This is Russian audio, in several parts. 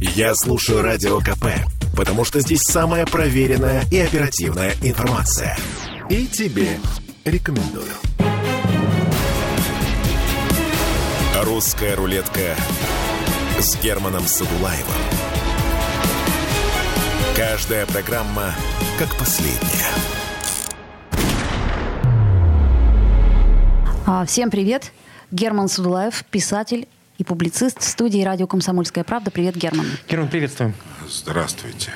Я слушаю Радио КП, потому что здесь самая проверенная и оперативная информация. И тебе рекомендую. «Русская рулетка» с Германом Садулаевым. Каждая программа как последняя. А, Всем привет. Герман Судулаев, писатель и публицист в студии радио «Комсомольская правда». Привет, Герман. Герман, приветствуем. Здравствуйте.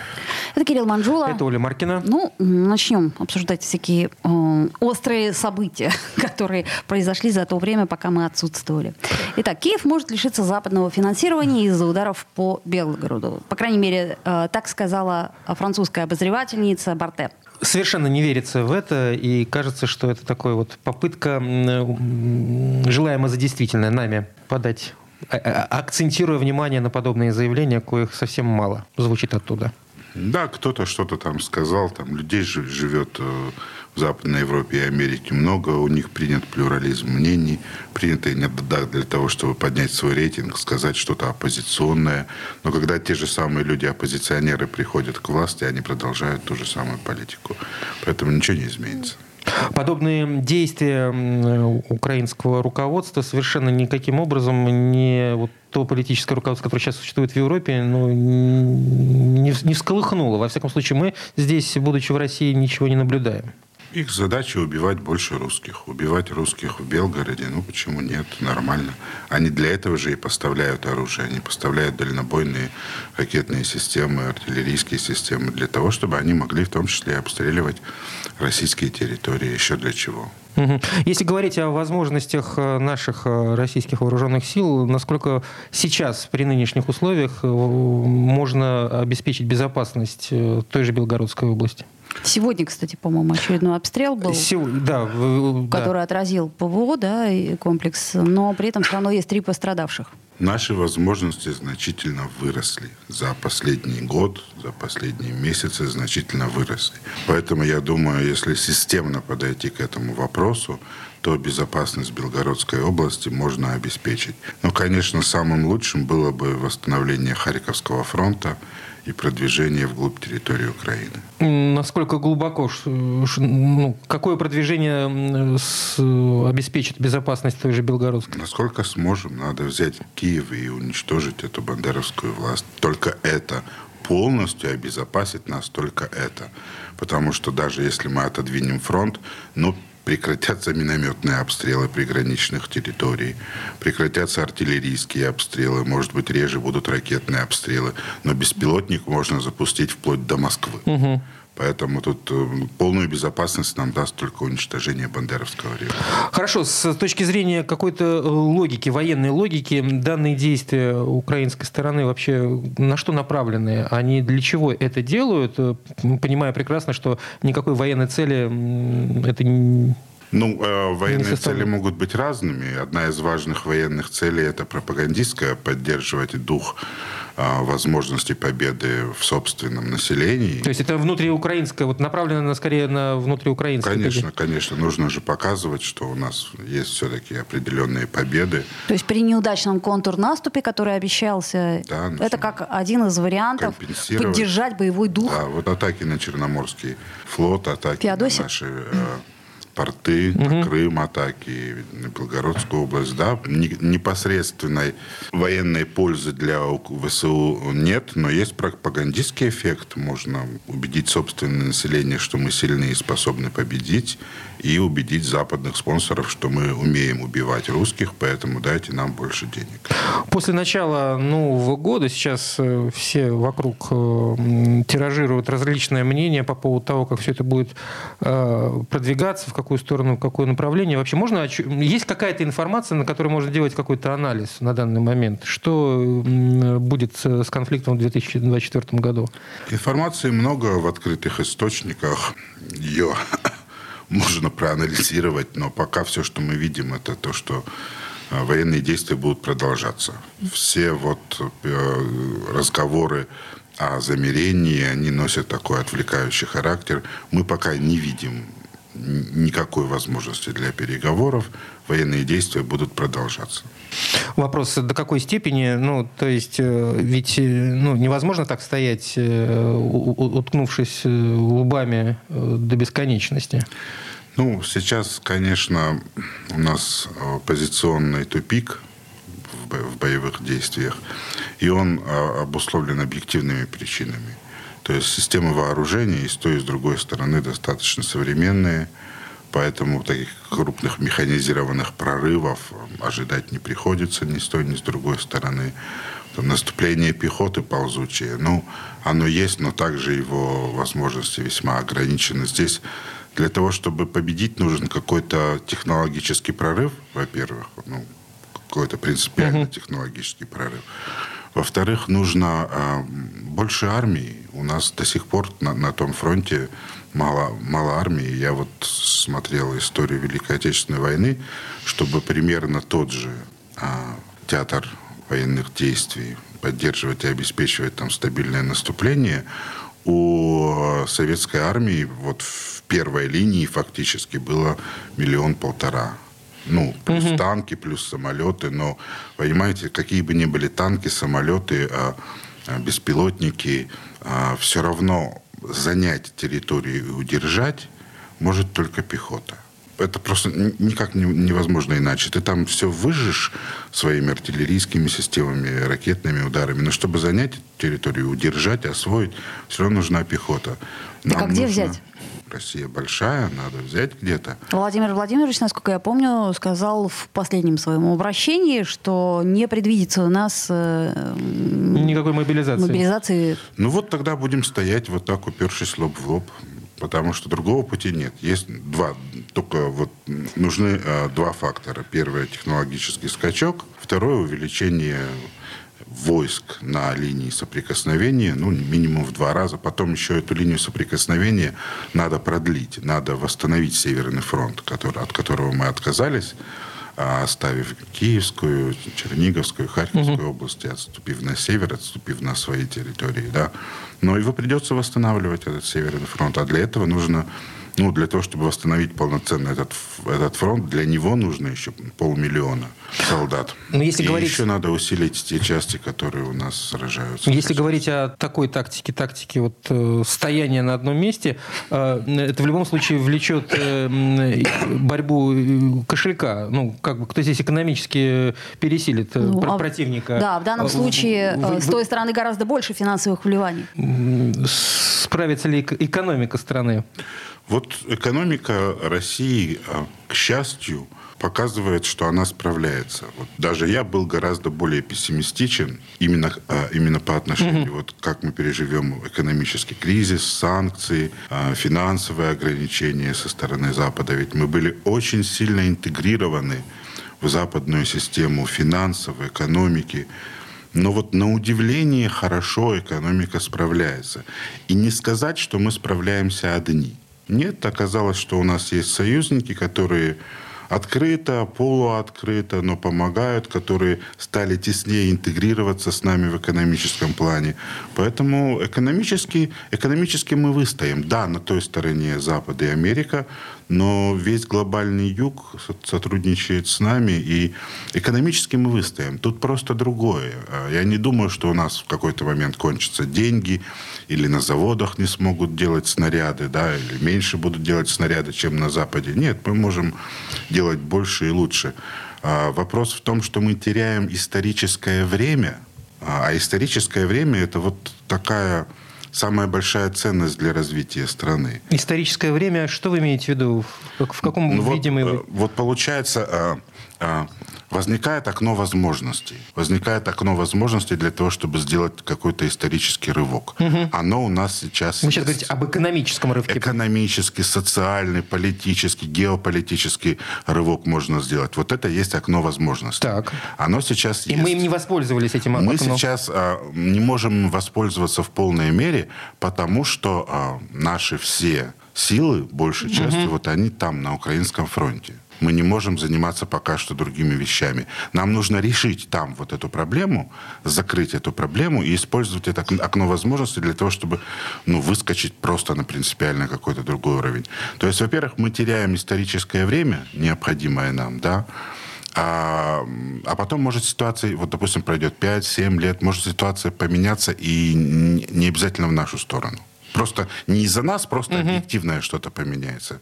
Это Кирилл Манжула. Это Оля Маркина. Ну, начнем обсуждать всякие э, острые события, которые произошли за то время, пока мы отсутствовали. Итак, Киев может лишиться западного финансирования из-за ударов по Белгороду. По крайней мере, э, так сказала французская обозревательница Барте. Совершенно не верится в это, и кажется, что это такая вот попытка, м, желаемо за действительное, нами подать, акцентируя внимание на подобные заявления, коих совсем мало звучит оттуда. Да, кто-то что-то там сказал, там людей жи- живет э, в Западной Европе и Америке много, у них принят плюрализм мнений, принято иногда для того, чтобы поднять свой рейтинг, сказать что-то оппозиционное. Но когда те же самые люди, оппозиционеры, приходят к власти, они продолжают ту же самую политику. Поэтому ничего не изменится. Подобные действия м, украинского руководства совершенно никаким образом не вот то политическое руководство, которое сейчас существует в Европе, ну, не, не всколыхнуло. Во всяком случае, мы здесь, будучи в России, ничего не наблюдаем. Их задача убивать больше русских. Убивать русских в Белгороде, ну почему нет, нормально. Они для этого же и поставляют оружие. Они поставляют дальнобойные ракетные системы, артиллерийские системы, для того, чтобы они могли в том числе обстреливать российские территории. Еще для чего? Если говорить о возможностях э, наших э, российских вооруженных сил, насколько сейчас при нынешних условиях э, можно обеспечить безопасность той же Белгородской области? Сегодня, кстати, по-моему, очередной обстрел был. Сего- да, в- да. который отразил ПВО, да, и комплекс, но при этом все равно есть три пострадавших. Наши возможности значительно выросли. За последний год, за последние месяцы значительно выросли. Поэтому я думаю, если системно подойти к этому вопросу, то безопасность Белгородской области можно обеспечить. Но, конечно, самым лучшим было бы восстановление Харьковского фронта и продвижение вглубь территории Украины. Насколько глубоко, ну, какое продвижение с- обеспечит безопасность той же Белгородской? Насколько сможем, надо взять Киев и уничтожить эту бандеровскую власть. Только это полностью обезопасит нас только это. Потому что даже если мы отодвинем фронт, ну, прекратятся минометные обстрелы приграничных территорий, прекратятся артиллерийские обстрелы, может быть, реже будут ракетные обстрелы, но беспилотник можно запустить вплоть до Москвы. Поэтому тут э, полную безопасность нам даст только уничтожение Бандеровского режима. Хорошо, с точки зрения какой-то логики, военной логики, данные действия украинской стороны вообще на что направлены? Они для чего это делают, понимая прекрасно, что никакой военной цели это не... Ну, э, военные цели могут быть разными. Одна из важных военных целей – это пропагандистская, поддерживать дух возможности победы в собственном населении. То есть это внутриукраинское, вот направлено на, скорее на внутриукраинское. Конечно, конечно, нужно же показывать, что у нас есть все-таки определенные победы. То есть при неудачном контрнаступе, который обещался, Да, нужно это как один из вариантов поддержать боевой дух. Да, вот атаки на Черноморский флот, атаки Феодосия? на наши э, порты, на Крым атаки, на Белгородскую область. Да, Не- непосредственной военной пользы для ВСУ нет, но есть пропагандистский эффект. Можно убедить собственное население, что мы сильны и способны победить, и убедить западных спонсоров, что мы умеем убивать русских, поэтому дайте нам больше денег. После начала Нового года сейчас э, все вокруг э, тиражируют различные мнения по поводу того, как все это будет э, продвигаться, в какую сторону, в какое направление. Вообще можно... Есть какая-то информация, на которой можно делать какой-то анализ на данный момент? Что будет с с конфликтом в 2024 году? Информации много в открытых источниках. Ее можно проанализировать, но пока все, что мы видим, это то, что э, военные действия будут продолжаться. Все вот э, разговоры о замерении, они носят такой отвлекающий характер. Мы пока не видим никакой возможности для переговоров, военные действия будут продолжаться. Вопрос, до какой степени, ну, то есть, э, ведь ну, невозможно так стоять, уткнувшись лбами до бесконечности. Ну, сейчас, конечно, у нас позиционный тупик в боевых действиях, и он обусловлен объективными причинами. То есть системы вооружения и с той, и с другой стороны достаточно современные, поэтому таких крупных механизированных прорывов ожидать не приходится ни с той, ни с другой стороны. Там наступление пехоты ползучее, ну, оно есть, но также его возможности весьма ограничены. Здесь для того, чтобы победить, нужен какой-то технологический прорыв, во-первых, ну, какой-то принципиальный технологический прорыв. Во-вторых, нужно э, больше армии. У нас до сих пор на, на том фронте мало, мало армии. Я вот смотрел историю Великой Отечественной войны, чтобы примерно тот же э, театр военных действий поддерживать и обеспечивать там стабильное наступление, у советской армии вот в первой линии фактически было миллион-полтора ну, плюс угу. танки, плюс самолеты. Но, понимаете, какие бы ни были танки, самолеты, а, а, беспилотники, а, все равно занять территорию и удержать может только пехота. Это просто никак невозможно иначе. Ты там все выжжешь своими артиллерийскими системами, ракетными ударами. Но чтобы занять территорию, удержать, освоить, все равно нужна пехота. Нам так а где нужно... взять? Россия большая, надо взять где-то. Владимир Владимирович, насколько я помню, сказал в последнем своем обращении, что не предвидится у нас э, никакой мобилизации. мобилизации. Ну вот тогда будем стоять вот так, упершись лоб в лоб потому что другого пути нет. Есть два, только вот нужны э, два фактора. Первое технологический скачок, второе увеличение войск на линии соприкосновения, ну, минимум в два раза. Потом еще эту линию соприкосновения надо продлить, надо восстановить Северный фронт, который, от которого мы отказались, а, оставив Киевскую, Черниговскую, Харьковскую угу. области, отступив на север, отступив на свои территории, да. Но его придется восстанавливать, этот Северный фронт. А для этого нужно ну, для того, чтобы восстановить полноценно этот, этот фронт, для него нужно еще полмиллиона солдат. Но если и говорить... еще надо усилить те части, которые у нас сражаются. Если говорить о такой тактике, тактике вот э, стояния на одном месте, э, это в любом случае влечет э, борьбу э, кошелька. Ну, как бы кто здесь экономически пересилит э, ну, а противника? Да, в данном случае в, с той стороны гораздо больше финансовых вливаний. Справится ли экономика страны? Вот экономика России, а, к счастью, показывает, что она справляется. Вот даже я был гораздо более пессимистичен именно, а, именно по отношению, mm-hmm. вот как мы переживем экономический кризис, санкции, а, финансовые ограничения со стороны Запада. Ведь мы были очень сильно интегрированы в западную систему финансовой, экономики. Но вот на удивление хорошо экономика справляется. И не сказать, что мы справляемся одни – нет, оказалось, что у нас есть союзники, которые открыто, полуоткрыто, но помогают, которые стали теснее интегрироваться с нами в экономическом плане. Поэтому экономически, экономически мы выстоим. Да, на той стороне Запад и Америка, но весь глобальный юг сотрудничает с нами, и экономически мы выстоим. Тут просто другое. А я не думаю, что у нас в какой-то момент кончатся деньги, или на заводах не смогут делать снаряды, да, или меньше будут делать снаряды, чем на Западе. Нет, мы можем делать больше и лучше. А вопрос в том, что мы теряем историческое время, а, а историческое время это вот такая самая большая ценность для развития страны. Историческое время, что вы имеете в виду? В каком ну, виде вот, мы... Э, вот получается, а, а, возникает окно возможностей. Возникает окно возможностей для того, чтобы сделать какой-то исторический рывок. Угу. Оно у нас сейчас Вы сейчас говорите об экономическом рывке. Экономический, социальный, политический, геополитический рывок можно сделать. Вот это есть окно возможностей. Так. Оно сейчас И есть. мы им не воспользовались этим окном. Мы сейчас а, не можем воспользоваться в полной мере, потому что а, наши все силы, большей частью, угу. вот они там, на украинском фронте. Мы не можем заниматься пока что другими вещами. Нам нужно решить там вот эту проблему, закрыть эту проблему и использовать это окно возможностей для того, чтобы ну, выскочить просто на принципиально какой-то другой уровень. То есть, во-первых, мы теряем историческое время, необходимое нам, да, а, а потом может ситуация, вот, допустим, пройдет 5-7 лет, может ситуация поменяться и не обязательно в нашу сторону. Просто не из-за нас, просто угу. объективное что-то поменяется.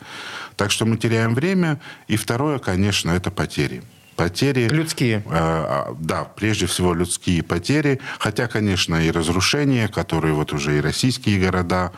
Так что мы теряем время. И второе, конечно, это потери. Потери... Людские. Э, да, прежде всего людские потери. Хотя, конечно, и разрушения, которые вот уже и российские города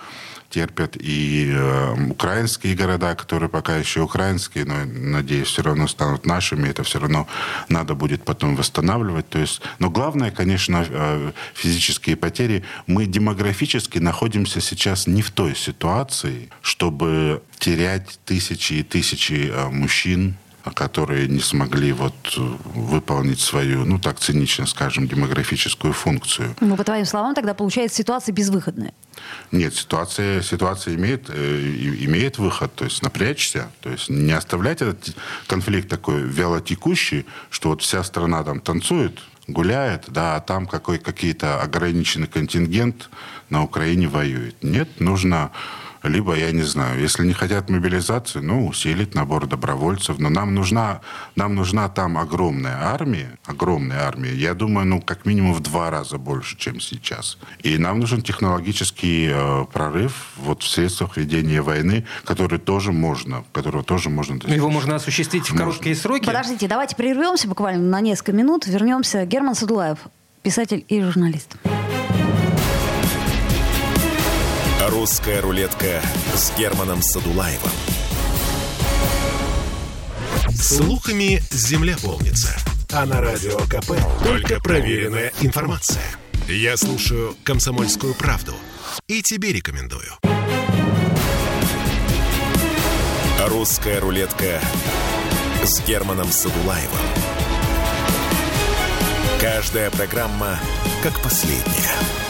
терпят и э, украинские города, которые пока еще украинские, но, надеюсь, все равно станут нашими. Это все равно надо будет потом восстанавливать. То есть, но главное, конечно, э, физические потери. Мы демографически находимся сейчас не в той ситуации, чтобы терять тысячи и тысячи э, мужчин, которые не смогли вот выполнить свою, ну так цинично скажем, демографическую функцию. Ну, по твоим словам, тогда получается ситуация безвыходная. Нет, ситуация, ситуация имеет, э, имеет выход, то есть напрячься, то есть не оставлять этот конфликт такой вялотекущий, что вот вся страна там танцует, гуляет, да, а там какой, какие-то ограниченный контингент на Украине воюет. Нет, нужно либо, я не знаю, если не хотят мобилизации, ну, усилить набор добровольцев. Но нам нужна, нам нужна там огромная армия, огромная армия. Я думаю, ну, как минимум в два раза больше, чем сейчас. И нам нужен технологический э, прорыв вот в средствах ведения войны, который тоже можно, которого тоже можно достичь. Его можно осуществить в короткие сроки? Подождите, давайте прервемся буквально на несколько минут. Вернемся. Герман Садулаев, писатель и журналист. «Русская рулетка» с Германом Садулаевым. Слухами земля полнится. А на радио КП только проверенная информация. Я слушаю «Комсомольскую правду» и тебе рекомендую. «Русская рулетка» с Германом Садулаевым. Каждая программа как последняя.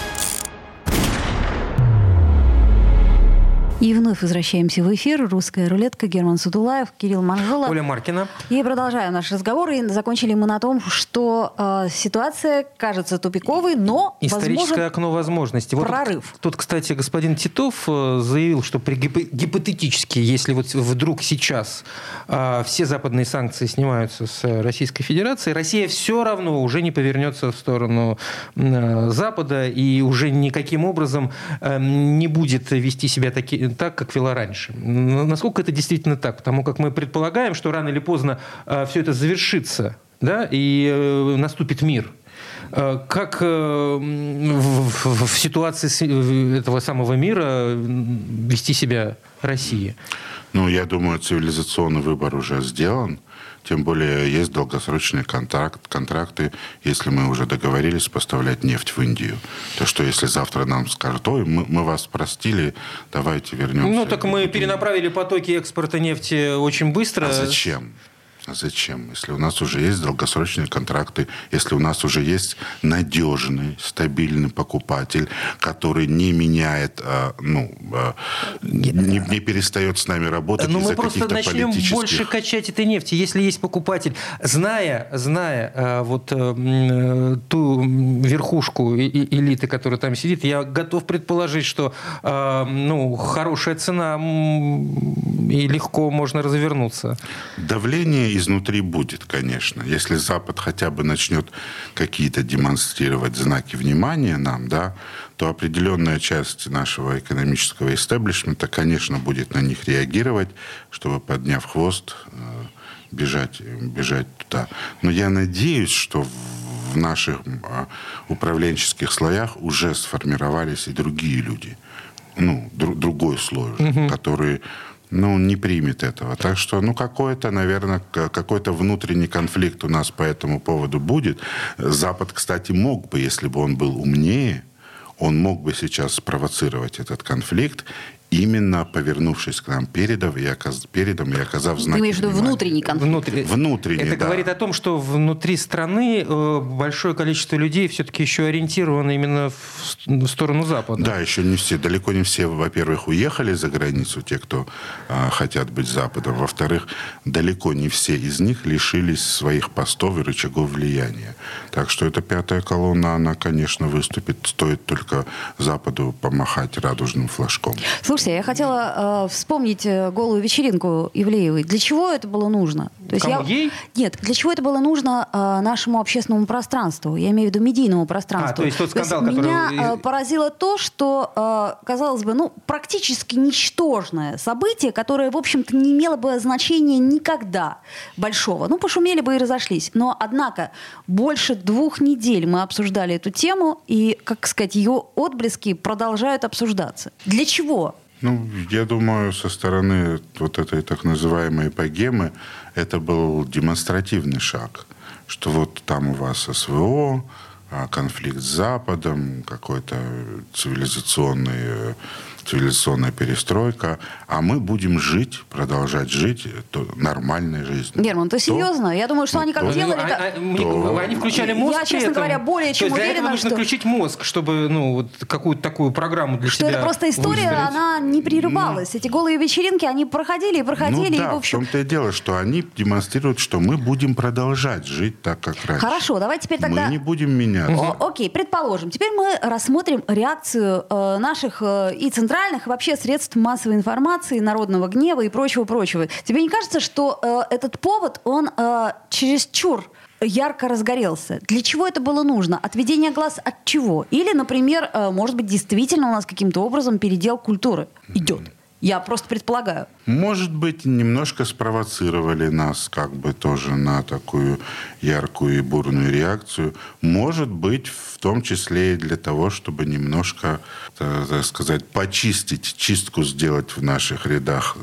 И вновь возвращаемся в эфир. Русская рулетка. Герман Судулаев, Кирилл Манжола. Оля Маркина. И продолжаем наш разговор. И закончили мы на том, что э, ситуация кажется тупиковой, но Историческое окно возможностей. Прорыв. Вот тут, кстати, господин Титов э, заявил, что при гипотетически, если вот вдруг сейчас э, все западные санкции снимаются с Российской Федерации, Россия все равно уже не повернется в сторону э, Запада и уже никаким образом э, не будет вести себя таки, так, как вела раньше. Насколько это действительно так? Потому как мы предполагаем, что рано или поздно э, все это завершится, да, и э, наступит мир. Э, как в, ситуации этого самого мира вести себя России? Ну, я думаю, цивилизационный выбор уже сделан. Тем более есть долгосрочные контракт, контракты, если мы уже договорились поставлять нефть в Индию. То, что если завтра нам скажут, ой, мы, мы вас простили, давайте вернемся. Ну, так мы перенаправили потоки экспорта нефти очень быстро. А зачем? А зачем? Если у нас уже есть долгосрочные контракты, если у нас уже есть надежный, стабильный покупатель, который не меняет, а, ну, а, не, не перестает с нами работать Но мы просто начнем политических... больше качать этой нефти, если есть покупатель. Зная, зная вот э, ту верхушку элиты, которая там сидит, я готов предположить, что ну, хорошая цена и легко можно развернуться. Давление изнутри будет, конечно. Если Запад хотя бы начнет какие-то демонстрировать знаки внимания нам, да, то определенная часть нашего экономического истеблишмента, конечно, будет на них реагировать, чтобы, подняв хвост, э, бежать, бежать туда. Но я надеюсь, что в наших э, управленческих слоях уже сформировались и другие люди, ну, дру, другой слой, угу. который ну, не примет этого. Так что, ну, какой-то, наверное, какой-то внутренний конфликт у нас по этому поводу будет. Запад, кстати, мог бы, если бы он был умнее, он мог бы сейчас спровоцировать этот конфликт именно повернувшись к нам передом и, оказ... передом и оказав знак Ты имеешь в виду внутренний конфликт? Внутри... Внутренний, Это да. говорит о том, что внутри страны э, большое количество людей все-таки еще ориентировано именно в, сторону Запада. Да, еще не все, далеко не все, во-первых, уехали за границу, те, кто а, хотят быть Западом. Во-вторых, далеко не все из них лишились своих постов и рычагов влияния. Так что эта пятая колонна, она, конечно, выступит. Стоит только Западу помахать радужным флажком. Слушайте, я хотела э, вспомнить э, голую вечеринку Ивлеевой. Для чего это было нужно? То Кому, я... ей? Нет, для чего это было нужно э, нашему общественному пространству? Я имею в виду медийному пространству. А, то есть тот скандал, Меня который- э, поразило то, что, э, казалось бы, ну, практически ничтожное событие, которое, в общем-то, не имело бы значения никогда большого. Ну, пошумели бы и разошлись. Но, однако, больше двух недель мы обсуждали эту тему, и, как сказать, ее отблески продолжают обсуждаться. Для чего? Ну, я думаю, со стороны вот этой так называемой погемы это был демонстративный шаг, что вот там у вас СВО, а, конфликт с Западом, какой-то цивилизационный, э, цивилизационная перестройка, а мы будем жить, продолжать жить э, то- нормальной жизнью. Герман, ты То- серьезно? Я думаю, что ну, они как то- делали... А- это- а- мне- То- Они включали мозг Я, при честно этом? говоря, более То чем есть для этого уверена, нужно что- включить мозг, чтобы ну, вот какую-то такую программу для что себя это просто история, выстроить. она не прерывалась. Эти голые вечеринки, они проходили и проходили. Ну и, да, в в общем, том-то и дело, что они демонстрируют, что мы будем продолжать жить так, как раньше. Хорошо, давай теперь тогда... Мы не будем меняться. О, окей, предположим. Теперь мы рассмотрим реакцию э, наших э, и центральных, и вообще средств массовой информации, народного гнева и прочего-прочего. Тебе не кажется, что э, этот повод, он э, чересчур ярко разгорелся. Для чего это было нужно? Отведение глаз от чего? Или, например, э, может быть, действительно у нас каким-то образом передел культуры идет? Я просто предполагаю. Может быть, немножко спровоцировали нас как бы тоже на такую яркую и бурную реакцию. Может быть, в том числе и для того, чтобы немножко, так сказать, почистить, чистку сделать в наших рядах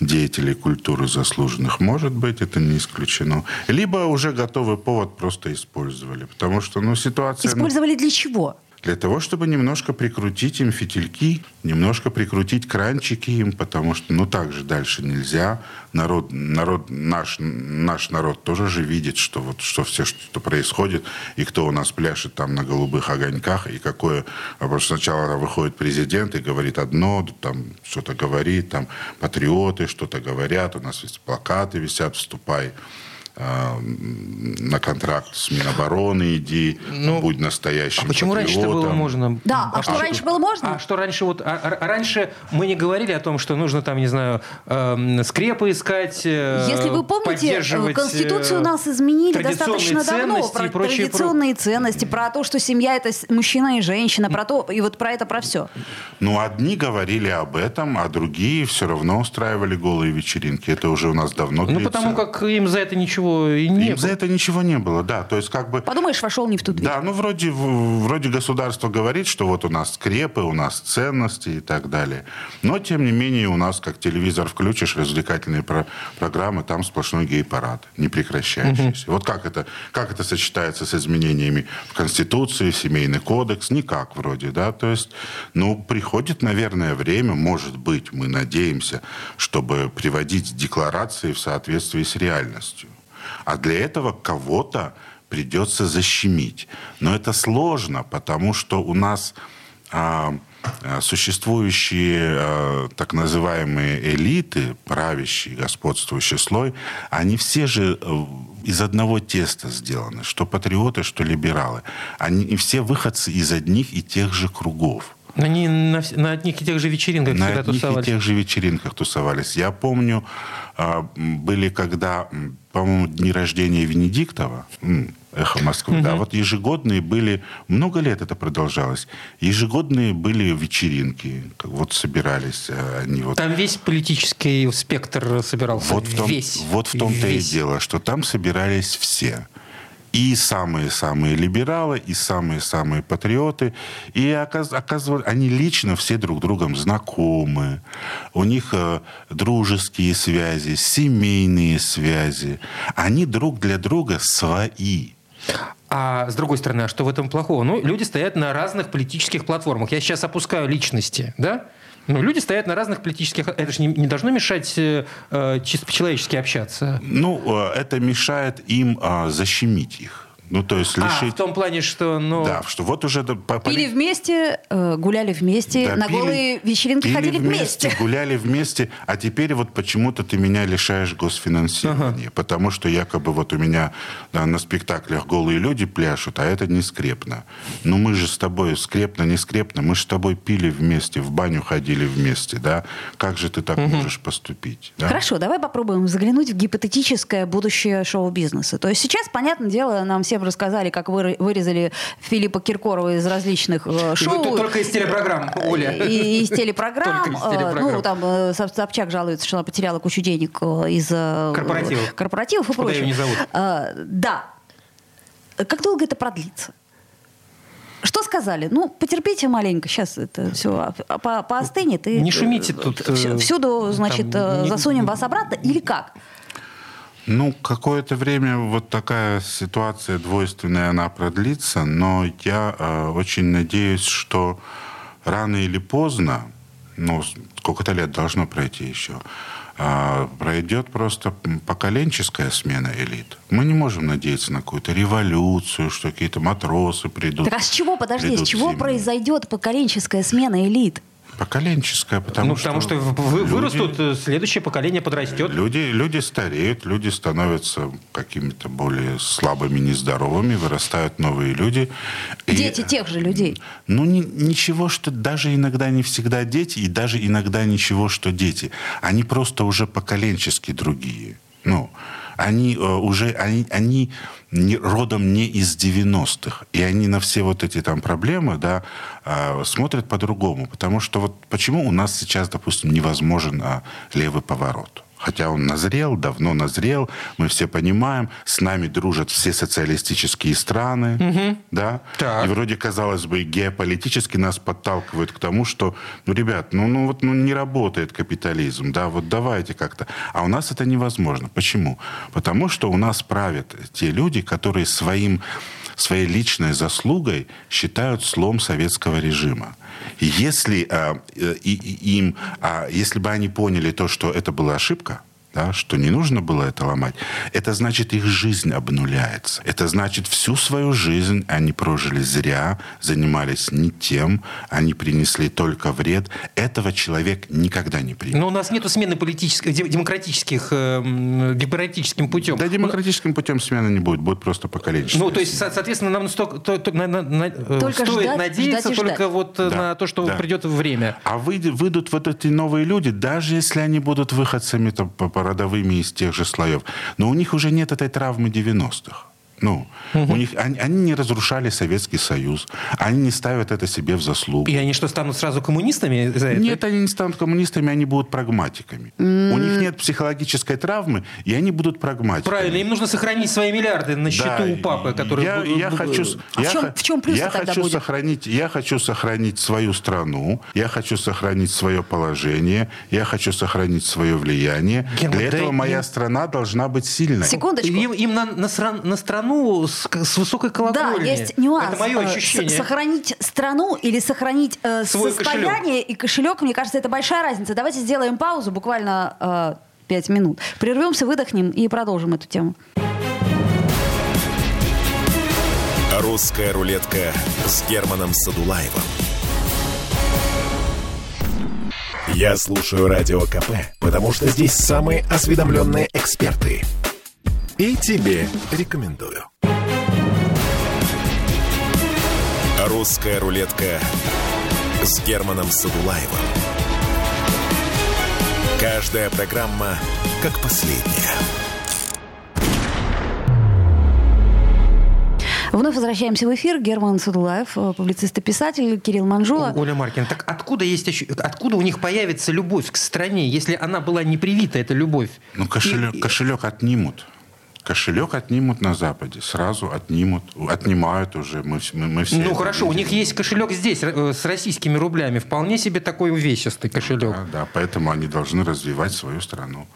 деятелей культуры заслуженных. Может быть, это не исключено. Либо уже готовый повод просто использовали. Потому что, ну, ситуация... ну, Использовали для чего? Для того, чтобы немножко прикрутить им фитильки, немножко прикрутить кранчики им, потому что, ну, так же дальше нельзя. Народ, народ наш, наш народ тоже же видит, что вот, что все, что происходит, и кто у нас пляшет там на голубых огоньках, и какое... а потому что сначала выходит президент и говорит одно, там что-то говорит, там патриоты что-то говорят, у нас есть плакаты висят, вступай а, на контракт с Минобороны иди, Ну, будь настоящим А почему раньше это было патриотом. можно? Да, а что раньше было можно? А что раньше вот а- а- раньше мы не говорили о том, что нужно там, не знаю, эм, скрепы искать, э, Если вы помните, поддерживать, Конституцию э, у нас изменили достаточно давно. Про и прочее, традиционные ценности, про то, что семья это мужчина и женщина, про то, и вот про это, про все. Ну, одни говорили об этом, а другие все равно устраивали голые вечеринки. Это уже у нас давно Ну, длится. потому как им за это ничего и не Им за это ничего не было, да. То есть как бы... Подумаешь, вошел не в ту дверь. Да, ну вроде, вроде государство говорит, что вот у нас скрепы, у нас ценности и так далее. Но, тем не менее, у нас, как телевизор включишь, развлекательные про- программы, там сплошной гей-парад, не прекращающийся. Вот как это, как это сочетается с изменениями в Конституции, в Семейный кодекс? Никак вроде, да. То есть, ну, приходит, наверное, время, может быть, мы надеемся, чтобы приводить декларации в соответствии с реальностью. А для этого кого-то придется защемить. Но это сложно, потому что у нас а, а, существующие а, так называемые элиты, правящий, господствующий слой, они все же э, из одного теста сделаны, что патриоты, что либералы. Они все выходцы из одних и тех же кругов. Они на, на одних и тех же вечеринках На всегда одних и тусовались. тех же вечеринках тусовались. Я помню, а, были когда, по-моему, дни рождения Венедиктова, «Эхо Москвы», да, вот ежегодные были, много лет это продолжалось, ежегодные были вечеринки, вот собирались а, они вот Там весь политический спектр собирался. вот в том, весь. Вот в том-то и дело, что там собирались все. И самые-самые либералы, и самые-самые патриоты. И оказ- оказывается, они лично все друг другом знакомы. У них э, дружеские связи, семейные связи. Они друг для друга свои. А с другой стороны, а что в этом плохого? Ну, люди стоят на разных политических платформах. Я сейчас опускаю личности, да? Ну, люди стоят на разных политических... Это же не, не должно мешать э, э чисто по-человечески общаться. Ну, э, это мешает им э, защемить их. Ну, то есть лишить... А, в том плане, что... Ну... Да, что вот уже... Пили вместе, э, гуляли вместе, да, на пили, голые вечеринки пили ходили вместе, вместе. Гуляли вместе, а теперь вот почему-то ты меня лишаешь госфинансирования. Ага. Потому что якобы вот у меня да, на спектаклях голые люди пляшут, а это не скрепно. Ну, мы же с тобой скрепно, не скрепно, мы же с тобой пили вместе, в баню ходили вместе, да? Как же ты так угу. можешь поступить? Да? Хорошо, давай попробуем заглянуть в гипотетическое будущее шоу-бизнеса. То есть сейчас, понятное дело, нам все всем рассказали, как вы, вырезали Филиппа Киркорова из различных э, шоу. Только из телепрограмм, Оля. И, из телепрограмм. Из телепрограмм. Ну, там э, Собчак жалуется, что она потеряла кучу денег э, из корпоративов, корпоративов и Куда прочего. ее не зовут. Да. Как долго это продлится? Что сказали? Ну, потерпите маленько, сейчас это все по поостынет. И не шумите тут. Всюду, значит, там, засунем не... вас обратно или как? Ну, какое-то время вот такая ситуация двойственная, она продлится, но я э, очень надеюсь, что рано или поздно, ну, сколько-то лет должно пройти еще, э, пройдет просто поколенческая смена элит. Мы не можем надеяться на какую-то революцию, что какие-то матросы придут. Так а с чего, подожди, с чего произойдет поколенческая смена элит? Поколенческая, потому ну, потому что, что люди, вырастут, э, следующее поколение подрастет. Люди, люди стареют, люди становятся какими-то более слабыми, нездоровыми, вырастают новые люди. Дети и, тех же людей. Ну, ни, ничего, что даже иногда не всегда дети, и даже иногда ничего, что дети. Они просто уже поколенчески другие. Ну, они э, уже, они, они родом не из 90-х. И они на все вот эти там проблемы, да, э, смотрят по-другому. Потому что вот почему у нас сейчас, допустим, невозможен э, левый поворот? Хотя он назрел, давно назрел, мы все понимаем, с нами дружат все социалистические страны, угу. да, так. и вроде, казалось бы, геополитически нас подталкивают к тому, что, ну, ребят, ну, ну вот ну, не работает капитализм, да, вот давайте как-то. А у нас это невозможно. Почему? Потому что у нас правят те люди, которые своим своей личной заслугой считают слом советского режима. Если э, и, им, э, если бы они поняли то, что это была ошибка, да, что не нужно было это ломать, это значит их жизнь обнуляется. Это значит всю свою жизнь они прожили зря, занимались не тем, они принесли только вред. Этого человек никогда не примет. Но у нас нет смены политических, демократических, э, демократическим путем. Да, демократическим путем смены не будет, будет просто поколенческая. Ну, то есть, соответственно, нам столько, то, то, на, на, э, только стоит ждать, надеяться ждать только ждать. вот э, да, на то, что да. придет время. А выйдут вот эти новые люди, даже если они будут выходцами там, по родовыми из тех же слоев. Но у них уже нет этой травмы 90-х. Ну, угу. у них, они, они не разрушали Советский Союз, они не ставят это себе в заслугу. И они что, станут сразу коммунистами за это? Нет, они не станут коммунистами, они будут прагматиками. Mm. У них нет психологической травмы, и они будут прагматиками. Правильно, им нужно сохранить свои миллиарды на счету да, у папы, который... Я, я хочу, а я, в, чем, в чем плюс я тогда хочу будет? сохранить, Я хочу сохранить свою страну, я хочу сохранить свое положение, я хочу сохранить свое влияние. Герман, Для этого моя им... страна должна быть сильной. Секундочку. Им, им на, на, на страну страну с, с высокой колокольней. Да, есть нюанс. Это мое э, ощущение. С сохранить страну или сохранить э, Свой состояние кошелек. и кошелек, мне кажется, это большая разница. Давайте сделаем паузу, буквально э, 5 минут. Прервемся, выдохнем и продолжим эту тему. Русская рулетка с Германом Садулаевым. Я слушаю Радио КП, потому что здесь самые осведомленные эксперты – и тебе рекомендую. «Русская рулетка» с Германом Садулаевым. Каждая программа как последняя. Вновь возвращаемся в эфир. Герман Садулаев, э, публицист и писатель, Кирилл Манжула. Оля Маркин, так откуда, есть, откуда у них появится любовь к стране, если она была не привита, эта любовь? Ну, кошелек, и... кошелек отнимут. Кошелек отнимут на Западе, сразу отнимут, отнимают уже. Мы, мы, мы все ну хорошо, видим. у них есть кошелек здесь э, с российскими рублями, вполне себе такой увесистый кошелек. Да, да, поэтому они должны развивать свою страну,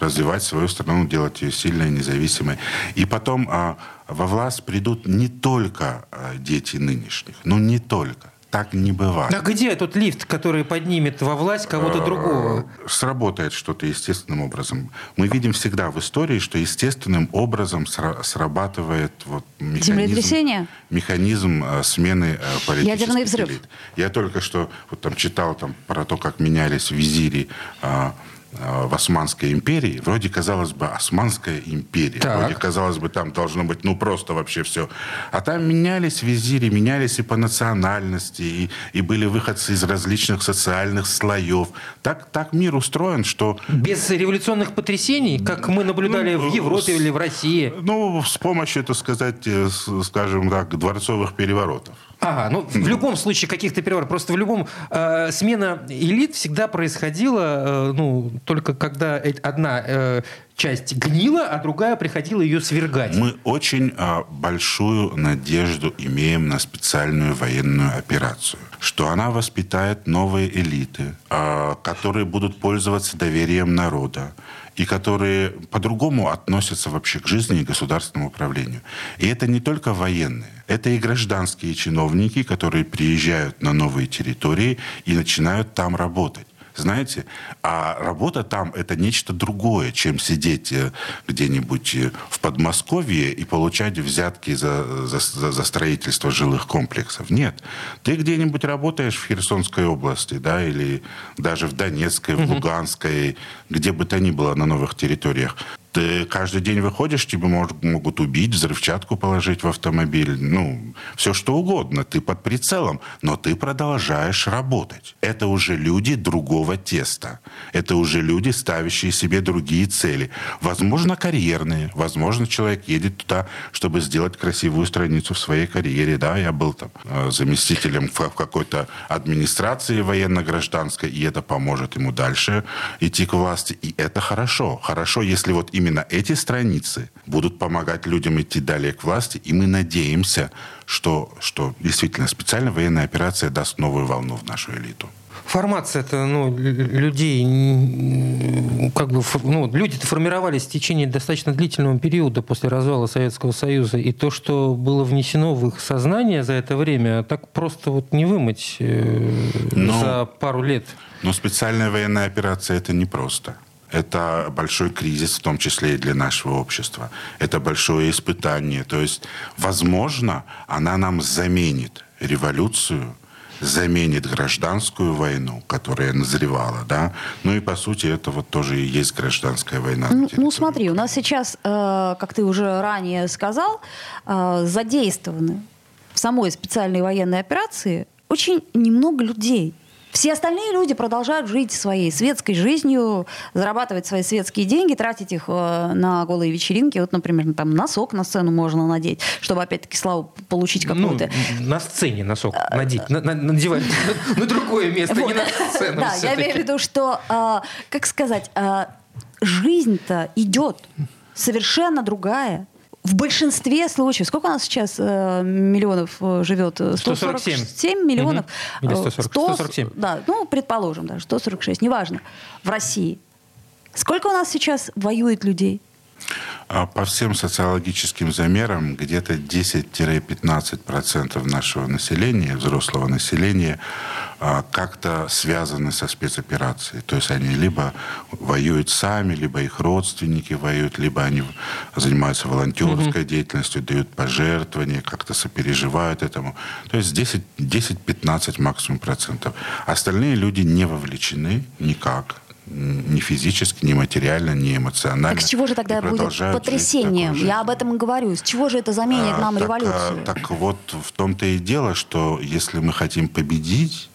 развивать свою страну, делать ее сильной, независимой. И потом а, во власть придут не только а, дети нынешних, ну не только так не бывает. А где тот лифт, который поднимет во власть кого-то другого? Сработает что-то естественным образом. Мы видим всегда в истории, что естественным образом срабатывает вот механизм, механизм э, смены э, политических Ядерный взрыв. элит. Я только что вот там читал там, про то, как менялись визири а, Э, в Османской империи, вроде, казалось бы, Османская империя. Так. Вроде, казалось бы, там должно быть, ну, просто вообще все. А там менялись визири, менялись и по национальности, и, и были выходцы из различных социальных слоев. Так, так мир устроен, что... Без революционных потрясений, как мы наблюдали ну, в Европе с, или в России? Ну, с помощью, так сказать, э, скажем так, дворцовых переворотов. Ага, ну в любом случае каких-то переворотов. Просто в любом э, смена элит всегда происходила, э, ну только когда одна э, часть гнила, а другая приходила ее свергать. Мы очень э, большую надежду имеем на специальную военную операцию, что она воспитает новые элиты, э, которые будут пользоваться доверием народа и которые по-другому относятся вообще к жизни и государственному управлению. И это не только военные, это и гражданские чиновники, которые приезжают на новые территории и начинают там работать знаете, а работа там это нечто другое, чем сидеть э, где-нибудь э, в Подмосковье и получать взятки за, за, за строительство жилых комплексов. Нет, ты где-нибудь работаешь в Херсонской области, да, или даже в Донецкой, в Луганской, где бы то ни было на новых территориях. Ты каждый день выходишь, тебе может, могут убить, взрывчатку положить в автомобиль, ну, все что угодно. Ты под прицелом, но ты продолжаешь работать. Это уже люди другого теста. Это уже люди, ставящие себе другие цели. Возможно, карьерные. Возможно, человек едет туда, чтобы сделать красивую страницу в своей карьере. Да, я был там э, заместителем в какой-то администрации военно-гражданской, и это поможет ему дальше идти к власти. И это хорошо. Хорошо, если вот именно именно эти страницы будут помогать людям идти далее к власти, и мы надеемся, что, что действительно специальная военная операция даст новую волну в нашу элиту. Формация это ну, людей, как бы, ну, люди формировались в течение достаточно длительного периода после развала Советского Союза, и то, что было внесено в их сознание за это время, так просто вот не вымыть э, но, за пару лет. Но специальная военная операция это непросто. Это большой кризис, в том числе и для нашего общества. Это большое испытание. То есть, возможно, она нам заменит революцию, заменит гражданскую войну, которая назревала, да. Ну и по сути это вот тоже и есть гражданская война. Ну, ну смотри, у нас сейчас, э, как ты уже ранее сказал, э, задействованы в самой специальной военной операции очень немного людей. Все остальные люди продолжают жить своей светской жизнью, зарабатывать свои светские деньги, тратить их э, на голые вечеринки. Вот, например, там носок на сцену можно надеть, чтобы опять-таки славу получить ну, какую-то. Ну, на сцене носок э, надеть, надевать на другое место, не на сцену. Да, я имею в виду, что, э, как сказать, жизнь-то идет совершенно другая в большинстве случаев, сколько у нас сейчас э, миллионов э, живет? 147. 147 миллионов. Угу. Или 140, 100, 147. Да, ну, предположим, да, 146, неважно. В России. Сколько у нас сейчас воюет людей? А по всем социологическим замерам где-то 10-15% нашего населения, взрослого населения, как-то связаны со спецоперацией. То есть они либо воюют сами, либо их родственники воюют, либо они занимаются волонтерской угу. деятельностью, дают пожертвования, как-то сопереживают этому. То есть 10-15 максимум процентов. Остальные люди не вовлечены никак ни физически, ни материально, ни эмоционально. Так с чего же тогда будет потрясение? Я об этом и говорю. С чего же это заменит а, нам так, революцию? Так вот, в том-то и дело, что если мы хотим победить,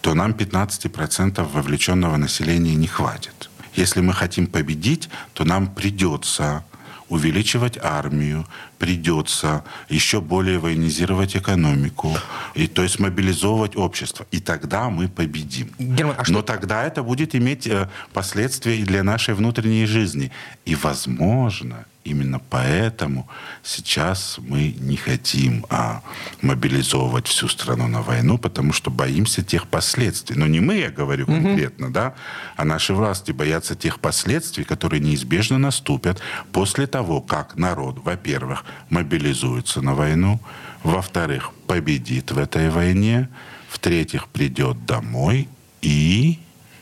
то нам 15% вовлеченного населения не хватит. Если мы хотим победить, то нам придется увеличивать армию, придется еще более военизировать экономику, и, то есть мобилизовывать общество. И тогда мы победим. Герман, а что... Но тогда это будет иметь э, последствия и для нашей внутренней жизни. И, возможно, Именно поэтому сейчас мы не хотим а, мобилизовывать всю страну на войну, потому что боимся тех последствий. Но не мы, я говорю конкретно, угу. да, а наши власти боятся тех последствий, которые неизбежно наступят после того, как народ, во-первых, мобилизуется на войну, во-вторых, победит в этой войне, в-третьих, придет домой и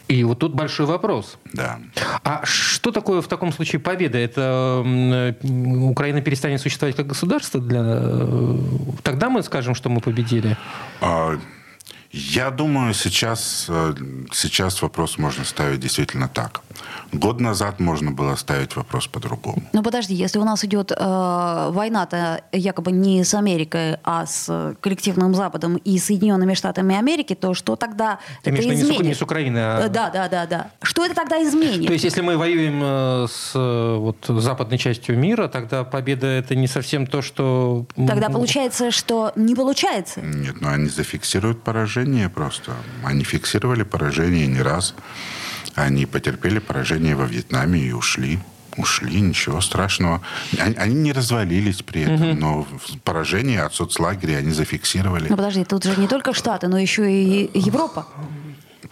и вот тут большой вопрос. Да. А что такое в таком случае победа? Это Украина перестанет существовать как государство? Для... Э, тогда мы скажем, что мы победили? А, я думаю, сейчас, э, сейчас вопрос можно ставить действительно так. Год назад можно было ставить вопрос по-другому. Ну подожди, если у нас идет э, война-то якобы не с Америкой, а с коллективным Западом и Соединенными Штатами Америки, то что тогда Ты это имеешь изменит? Не с Украиной, а... Э, да, да, да, да. Что это тогда изменит? То есть, если мы воюем э, с вот, западной частью мира, тогда победа это не совсем то, что... Тогда получается, что не получается. Нет, ну они зафиксируют поражение просто. Они фиксировали поражение не раз. Они потерпели поражение во Вьетнаме и ушли. Ушли, ничего страшного. Они, они не развалились при этом, угу. но поражение от соцлагеря они зафиксировали. Ну подожди, тут же не только Штаты, но еще и Европа.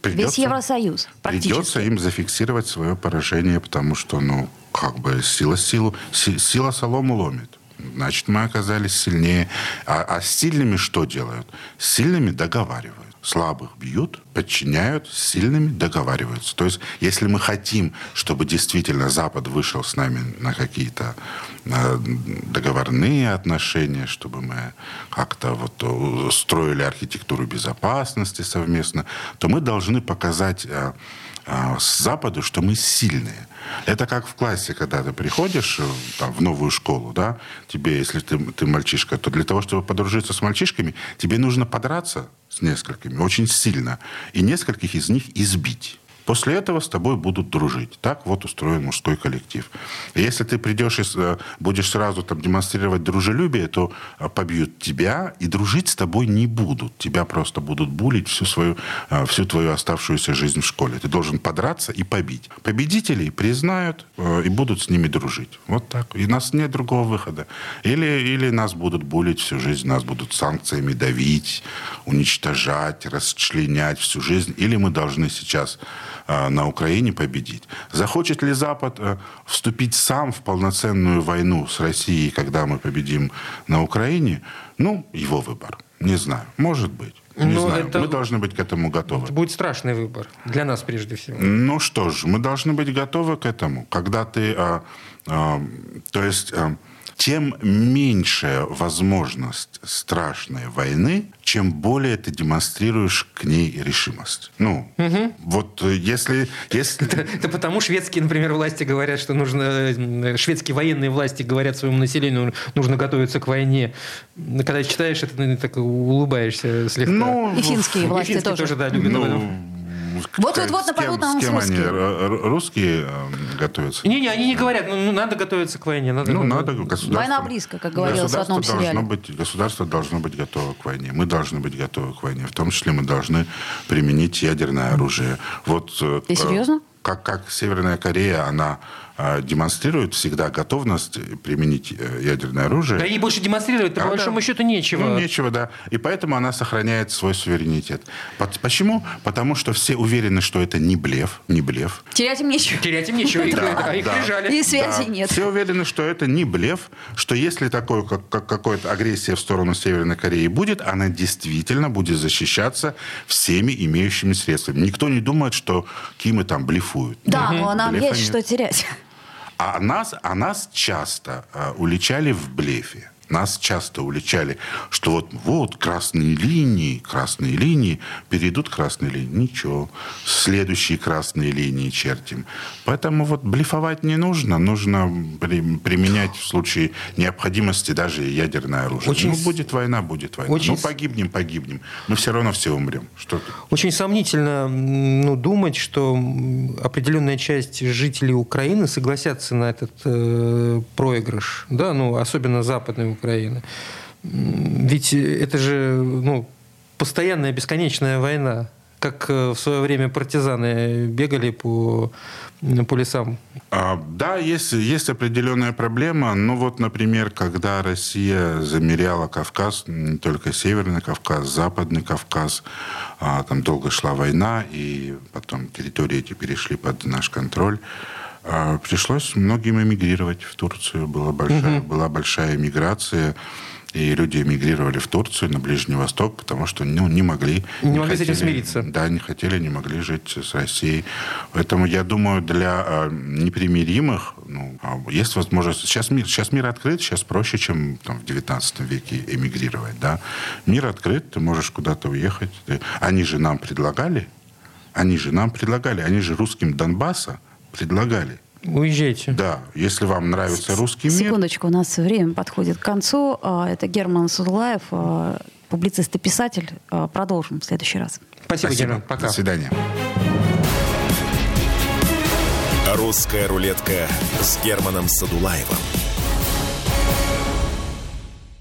Придется, Весь Евросоюз Придется им зафиксировать свое поражение, потому что, ну, как бы сила силу, сила солому ломит. Значит, мы оказались сильнее. А, а с сильными что делают? С сильными договаривают слабых бьют, подчиняют, с сильными договариваются. То есть, если мы хотим, чтобы действительно Запад вышел с нами на какие-то э, договорные отношения, чтобы мы как-то вот э, строили архитектуру безопасности совместно, то мы должны показать э, с Западу, что мы сильные. Это как в классе, когда ты приходишь там, в новую школу, да, тебе, если ты, ты мальчишка, то для того, чтобы подружиться с мальчишками, тебе нужно подраться с несколькими очень сильно и нескольких из них избить. После этого с тобой будут дружить. Так вот устроен мужской коллектив. Если ты придешь и э, будешь сразу там демонстрировать дружелюбие, то э, побьют тебя и дружить с тобой не будут. Тебя просто будут булить всю, свою, э, всю твою оставшуюся жизнь в школе. Ты должен подраться и побить. Победителей признают и будут с ними дружить. Вот так. И у нас нет другого выхода. Или, или нас будут булить всю жизнь, нас будут санкциями давить, уничтожать, расчленять всю жизнь. Или мы должны сейчас на Украине победить. Захочет ли Запад э, вступить сам в полноценную войну с Россией, когда мы победим на Украине? Ну, его выбор. Не знаю. Может быть. Не Но знаю. Это... Мы должны быть к этому готовы. Это будет страшный выбор. Для нас прежде всего. Ну что ж, мы должны быть готовы к этому. Когда ты... А, а, то есть... А, тем меньшая возможность страшной войны, чем более ты демонстрируешь к ней решимость. Ну, угу. вот э, если... если... Это, это потому шведские, например, власти говорят, что нужно... Э, шведские военные власти говорят своему населению, нужно готовиться к войне. Когда читаешь это, ты так улыбаешься слегка. Ну, и финские власти и финские тоже. тоже да, любят ну, вот, вот, вот на нас русские. Они, русские э, готовятся? Не, не, они не говорят, ну, ну надо готовиться к войне. Надо, ну, надо государство. Война близко, как говорилось в одном должно сериале. Быть, государство должно быть готово к войне. Мы должны быть готовы к войне. В том числе мы должны применить ядерное оружие. Вот, э, Ты серьезно? Как, как Северная Корея, она а, демонстрирует всегда готовность применить э, ядерное оружие. Да ей больше демонстрировать, по большому счету, нечего. Ну, нечего, да. И поэтому она сохраняет свой суверенитет. Почему? Потому что все уверены, что это не блеф, не блеф. Терять им нечего. Терять им нечего, их, да, их да. прижали. И связи да. нет. Все уверены, что это не блеф, что если такой, как, как, какая-то агрессия в сторону Северной Кореи будет, она действительно будет защищаться всеми имеющими средствами. Никто не думает, что Кимы там блефуют. Да, угу. но нам есть нет. что терять. А нас, а нас часто э, уличали в блефе. Нас часто уличали, что вот, вот красные линии, красные линии, перейдут красные линии, ничего, следующие красные линии чертим. Поэтому вот блефовать не нужно, нужно при, применять в случае необходимости даже ядерное оружие. Очень... Ну, будет война, будет война. Очень... Ну, погибнем, погибнем. Мы все равно все умрем. Что Очень сомнительно ну, думать, что определенная часть жителей Украины согласятся на этот э, проигрыш, да, ну, особенно западной Украины. Ведь это же ну, постоянная бесконечная война. Как э, в свое время партизаны бегали по, по лесам. А, да, есть, есть определенная проблема. Ну вот, например, когда Россия замеряла Кавказ, не только Северный Кавказ, Западный Кавказ, а, там долго шла война, и потом территории эти перешли под наш контроль. А, пришлось многим эмигрировать в Турцию. Была большая, угу. была большая эмиграция. И люди эмигрировали в Турцию, на Ближний Восток, потому что ну, не могли... Не, не могли хотели, с этим смириться. Да, не хотели, не могли жить с Россией. Поэтому я думаю, для э, непримиримых ну, а есть возможность... Сейчас мир, сейчас мир открыт, сейчас проще, чем там, в 19 веке эмигрировать. Да? Мир открыт, ты можешь куда-то уехать. Ты... Они же нам предлагали, они же нам предлагали, они же русским Донбасса предлагали. Уезжайте. Да, если вам нравится русский мир. Секундочку, у нас время подходит к концу. А, это Герман Судулаев, а, публицист и писатель. А, продолжим в следующий раз. Спасибо, Спасибо. Герман. Пока. До свидания. Русская рулетка с Германом Садулаевым